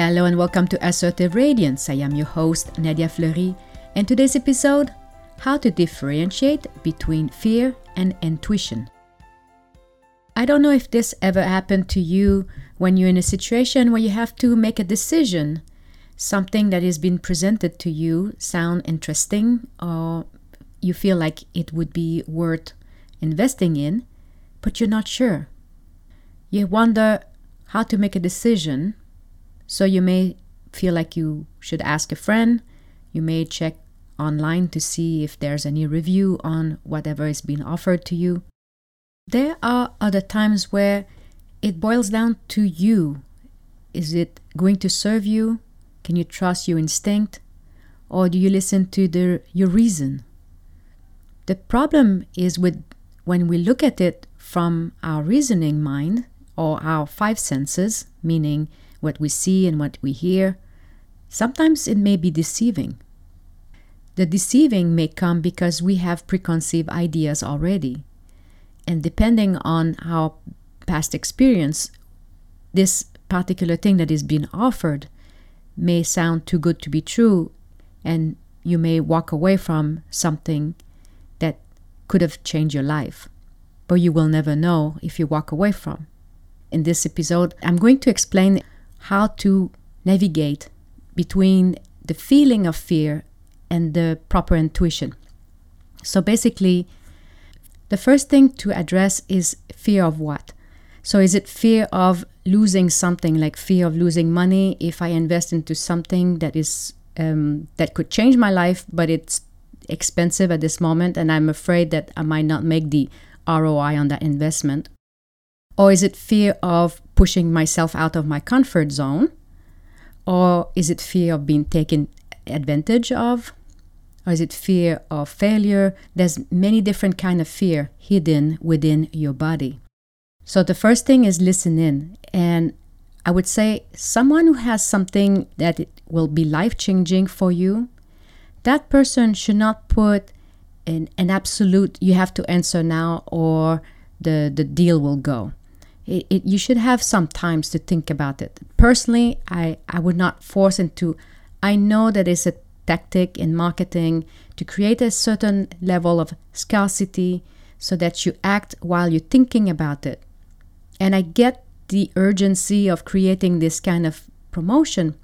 Hello and welcome to Assertive Radiance. I am your host, Nadia Fleury, and today's episode How to differentiate between fear and intuition. I don't know if this ever happened to you when you're in a situation where you have to make a decision. Something that has been presented to you sound interesting or you feel like it would be worth investing in, but you're not sure. You wonder how to make a decision so you may feel like you should ask a friend. You may check online to see if there's any review on whatever is being offered to you. There are other times where it boils down to you. Is it going to serve you? Can you trust your instinct? Or do you listen to the, your reason? The problem is with when we look at it from our reasoning mind or our five senses, meaning what we see and what we hear, sometimes it may be deceiving. The deceiving may come because we have preconceived ideas already. And depending on our past experience, this particular thing that is being offered may sound too good to be true, and you may walk away from something that could have changed your life. But you will never know if you walk away from. In this episode, I'm going to explain how to navigate between the feeling of fear and the proper intuition. So basically, the first thing to address is fear of what? So is it fear of losing something, like fear of losing money if I invest into something that is um, that could change my life, but it's expensive at this moment, and I'm afraid that I might not make the ROI on that investment? Or is it fear of pushing myself out of my comfort zone? Or is it fear of being taken advantage of? Or is it fear of failure? There's many different kind of fear hidden within your body. So the first thing is listen in. And I would say someone who has something that it will be life changing for you, that person should not put an, an absolute you have to answer now or the, the deal will go it, it, you should have some times to think about it. Personally, I, I would not force into. I know that it's a tactic in marketing to create a certain level of scarcity so that you act while you're thinking about it. And I get the urgency of creating this kind of promotion.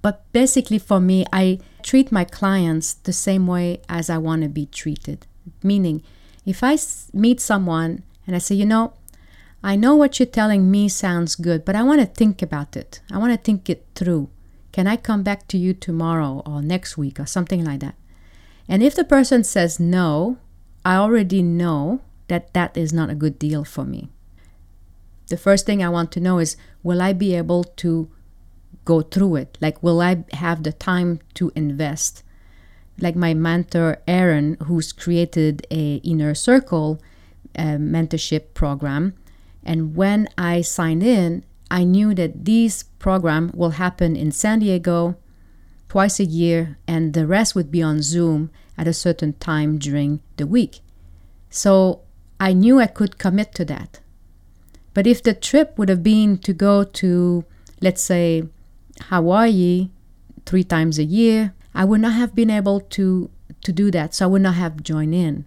But basically, for me, I treat my clients the same way as I want to be treated. Meaning, if I meet someone and I say, you know, I know what you're telling me sounds good, but I want to think about it. I want to think it through. Can I come back to you tomorrow or next week or something like that? And if the person says no, I already know that that is not a good deal for me. The first thing I want to know is will I be able to go through it? Like, will I have the time to invest? Like my mentor, Aaron, who's created a inner circle uh, mentorship program and when I signed in, I knew that this program will happen in San Diego twice a year, and the rest would be on Zoom at a certain time during the week. So I knew I could commit to that. But if the trip would have been to go to, let's say, Hawaii three times a year, I would not have been able to, to do that. So I would not have joined in.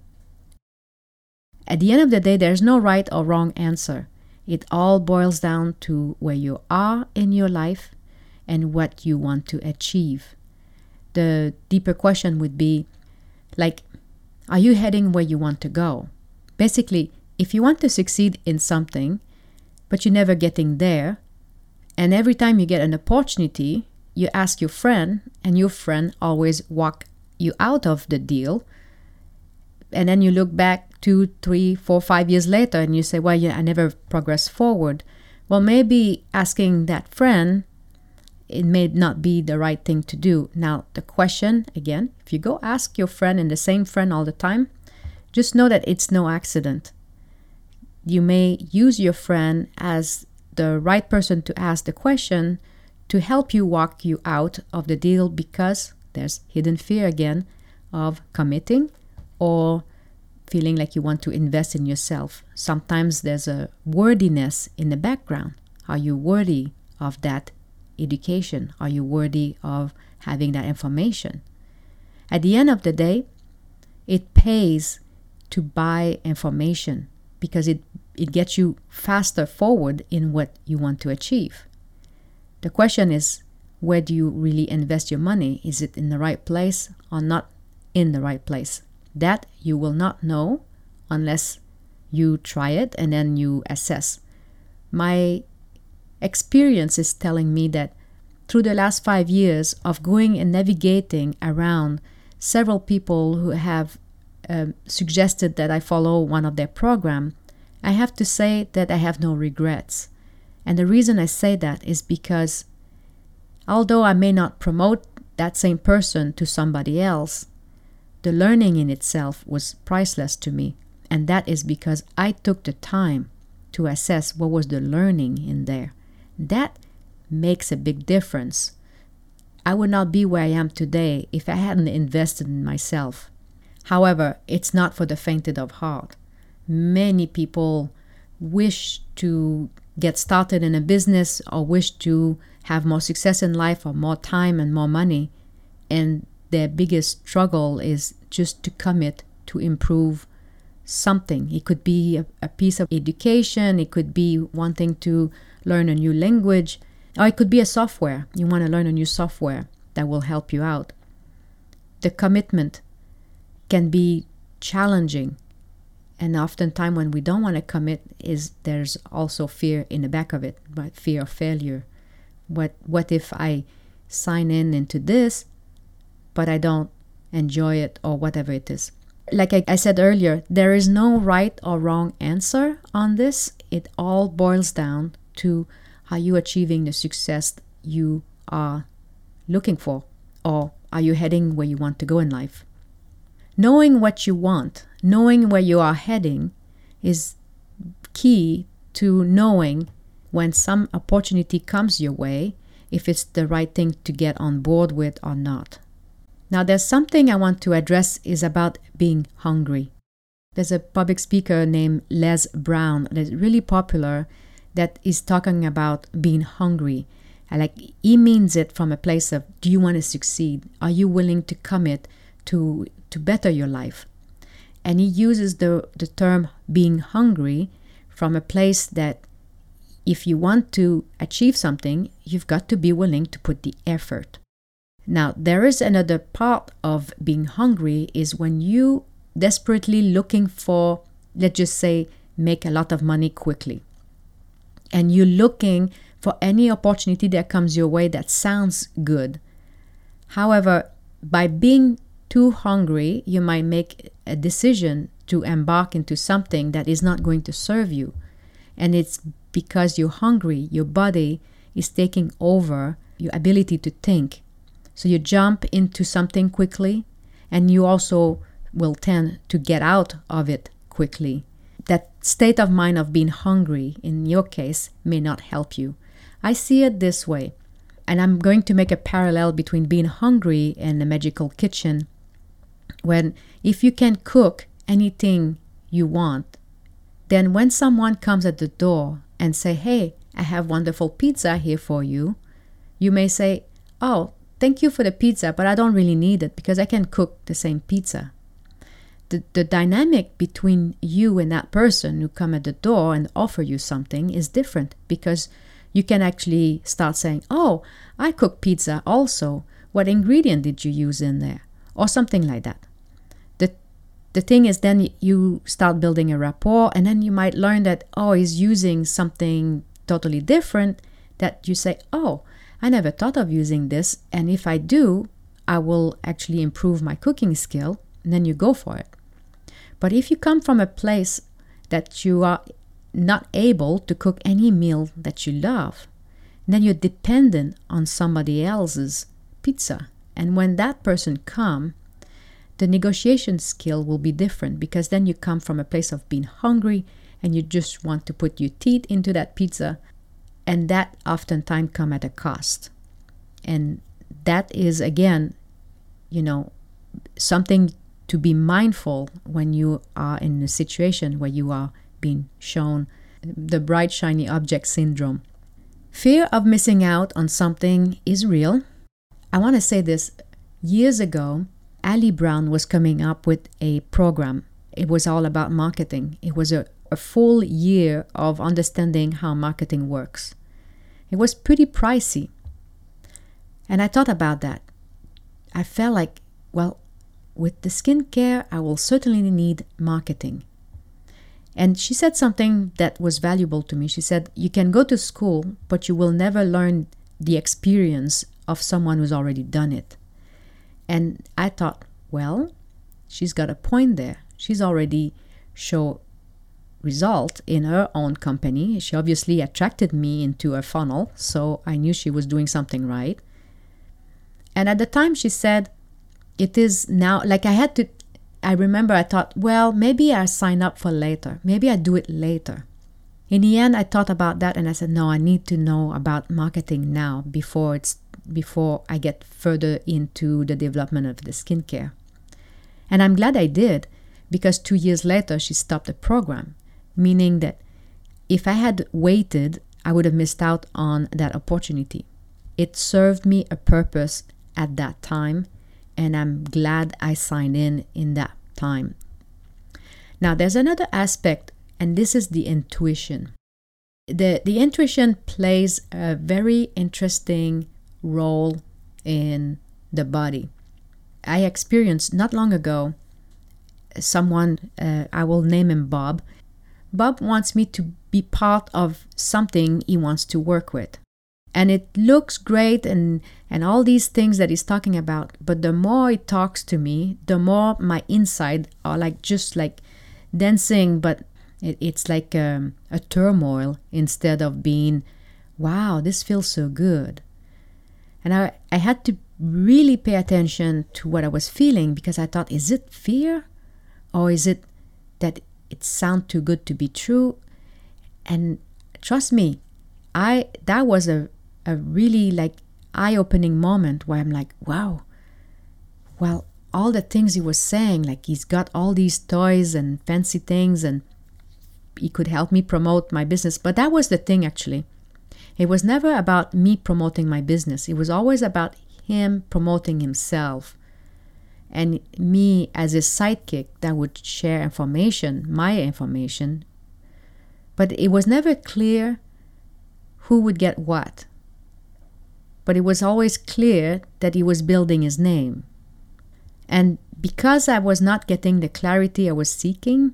At the end of the day, there's no right or wrong answer. It all boils down to where you are in your life and what you want to achieve. The deeper question would be like, are you heading where you want to go? Basically, if you want to succeed in something, but you're never getting there, and every time you get an opportunity, you ask your friend, and your friend always walk you out of the deal, and then you look back two, three, four, five years later and you say, well, yeah, I never progressed forward. Well, maybe asking that friend, it may not be the right thing to do. Now, the question again, if you go ask your friend and the same friend all the time, just know that it's no accident. You may use your friend as the right person to ask the question to help you walk you out of the deal because there's hidden fear again of committing or feeling like you want to invest in yourself. Sometimes there's a worthiness in the background. Are you worthy of that education? Are you worthy of having that information? At the end of the day, it pays to buy information because it, it gets you faster forward in what you want to achieve. The question is where do you really invest your money? Is it in the right place or not in the right place? That you will not know unless you try it and then you assess. My experience is telling me that through the last five years of going and navigating around several people who have um, suggested that I follow one of their program, I have to say that I have no regrets. And the reason I say that is because although I may not promote that same person to somebody else, the learning in itself was priceless to me. And that is because I took the time to assess what was the learning in there. That makes a big difference. I would not be where I am today if I hadn't invested in myself. However, it's not for the fainted of heart. Many people wish to get started in a business or wish to have more success in life or more time and more money, and their biggest struggle is just to commit to improve something. It could be a, a, piece of education, it could be wanting to learn a new language, or it could be a software. You want to learn a new software that will help you out. The commitment can be challenging. And oftentimes when we don't want to commit is there's also fear in the back of it, but fear of failure. What what if I sign in into this but I don't enjoy it or whatever it is? like I, I, said earlier, there is no right or wrong answer on this. It all boils down to are you achieving the success you are looking for? Or are you heading where you want to go in life? Knowing what you want, knowing where you are heading, is key to knowing when some opportunity comes your way if it's the right thing to get on board with or not. Now, there's something I want to address is about being hungry. There's a public speaker named Les Brown that's really popular that is talking about being hungry. Like he means it from a place of do you want to succeed? Are you willing to commit to to better your life? And he uses the, the term being hungry from a place that if you want to achieve something, you've got to be willing to put the effort. Now, there is another part of being hungry is when you desperately looking for, let's just say, make a lot of money quickly. And you're looking for any opportunity that comes your way that sounds good. However, by being too hungry, you might make a decision to embark into something that is not going to serve you. And it's because you're hungry, your body is taking over your ability to think so you jump into something quickly, and you also will tend to get out of it quickly. That state of mind of being hungry, in your case, may not help you. I see it this way, and I'm going to make a parallel between being hungry and the magical kitchen. When if you can cook anything you want, then when someone comes at the door and say, "Hey, I have wonderful pizza here for you," you may say, "Oh, thank you for the pizza, but I don't really need it because I can cook the same pizza. The, the dynamic between you and that person who come at the door and offer you something is different because you can actually start saying, Oh, I cook pizza also. What ingredient did you use in there? Or something like that. The, the thing is, then you start building a rapport, and then you might learn that, oh, he's using something totally different that you say, Oh, I never thought of using this, and if I do, I will actually improve my cooking skill, and then you go for it. But if you come from a place that you are not able to cook any meal that you love, then you're dependent on somebody else's pizza. And when that person come, the negotiation skill will be different because then you come from a place of being hungry and you just want to put your teeth into that pizza and that oftentimes come at a cost and that is again you know something to be mindful when you are in a situation where you are being shown the bright shiny object syndrome Fear of missing out on something is real. I want to say this years ago, Ali Brown was coming up with a program. It was all about marketing. It was a, a full year of understanding how marketing works. It was pretty pricey. And I thought about that. I felt like, well, with the skincare, I will certainly need marketing. And she said something that was valuable to me. She said, You can go to school, but you will never learn the experience of someone who's already done it. And I thought, well, she's got a point there. She's already show result in her own company. She obviously attracted me into her funnel, so I knew she was doing something right. And at the time she said, it is now like I had to I remember I thought, well, maybe I sign up for later. Maybe I do it later. In the end, I thought about that and I said, no, I need to know about marketing now before it's before I get further into the development of the skincare. And I'm glad I did because two years later she stopped the program, meaning that if I had waited, I would have missed out on that opportunity. It served me a purpose at that time and I'm glad I signed in in that time. Now, there's another aspect, and this is the intuition. The, the intuition plays a very interesting role in the body. I experienced not long ago someone, uh, I will name him Bob. Bob wants me to be part of something he wants to work with. And it looks great and and all these things that he's talking about but the more he talks to me the more my inside are like just like dancing but it, it's like um, a turmoil instead of being wow this feels so good. And I, I had to really pay attention to what i was feeling because i thought is it fear or is it that it sounds too good to be true and trust me i that was a a really like eye-opening moment where I'm like, wow, well, all the things he was saying, like he's got all these toys and fancy things, and he could help me promote my business. But that was the thing, actually. It was never about me promoting my business. It was always about him promoting himself and me as a sidekick that would share information, my information. But it was never clear who would get what but it was always clear that he was building his name. And because I was not getting the clarity I was seeking,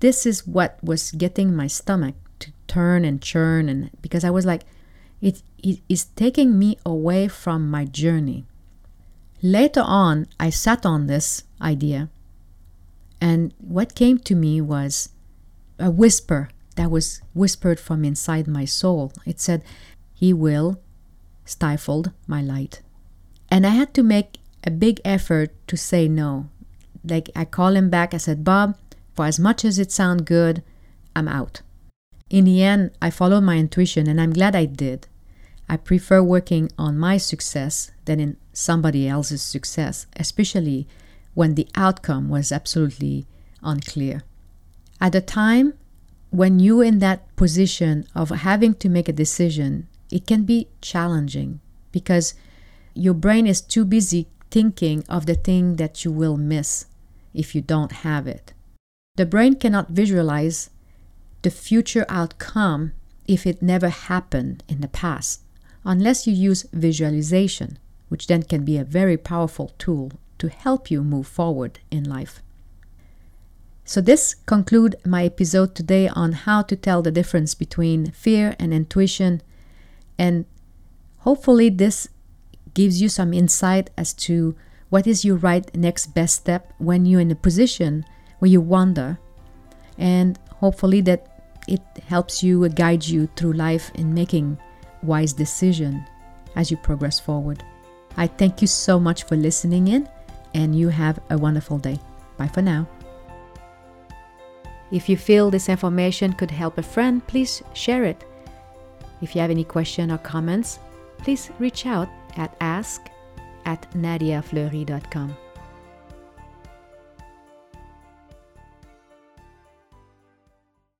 this is what was getting my stomach to turn and churn and because I was like it, is taking me away from my journey. Later on, I sat on this idea, and what came to me was a whisper that was whispered from inside my soul. It said, He will stifled my light. And I had to make a big effort to say no. Like I called him back, I said, Bob, for as much as it sounds good, I'm out. In the end, I followed my intuition and I'm glad I did. I prefer working on my success than in somebody else's success, especially when the outcome was absolutely unclear. At a time, when you're in that position of having to make a decision it can be challenging because your brain is too busy thinking of the thing that you will miss if you don't have it. The brain cannot visualize the future outcome if it never happened in the past, unless you use visualization, which then can be a very powerful tool to help you move forward in life. So this conclude my episode today on how to tell the difference between fear and intuition and hopefully, this gives you some insight as to what is your right next best step when you're in a position where you wonder. And hopefully, that it helps you, guide you through life in making wise decision as you progress forward. I thank you so much for listening in, and you have a wonderful day. Bye for now. If you feel this information could help a friend, please share it if you have any question or comments, please reach out at ask at nadiafleury.com.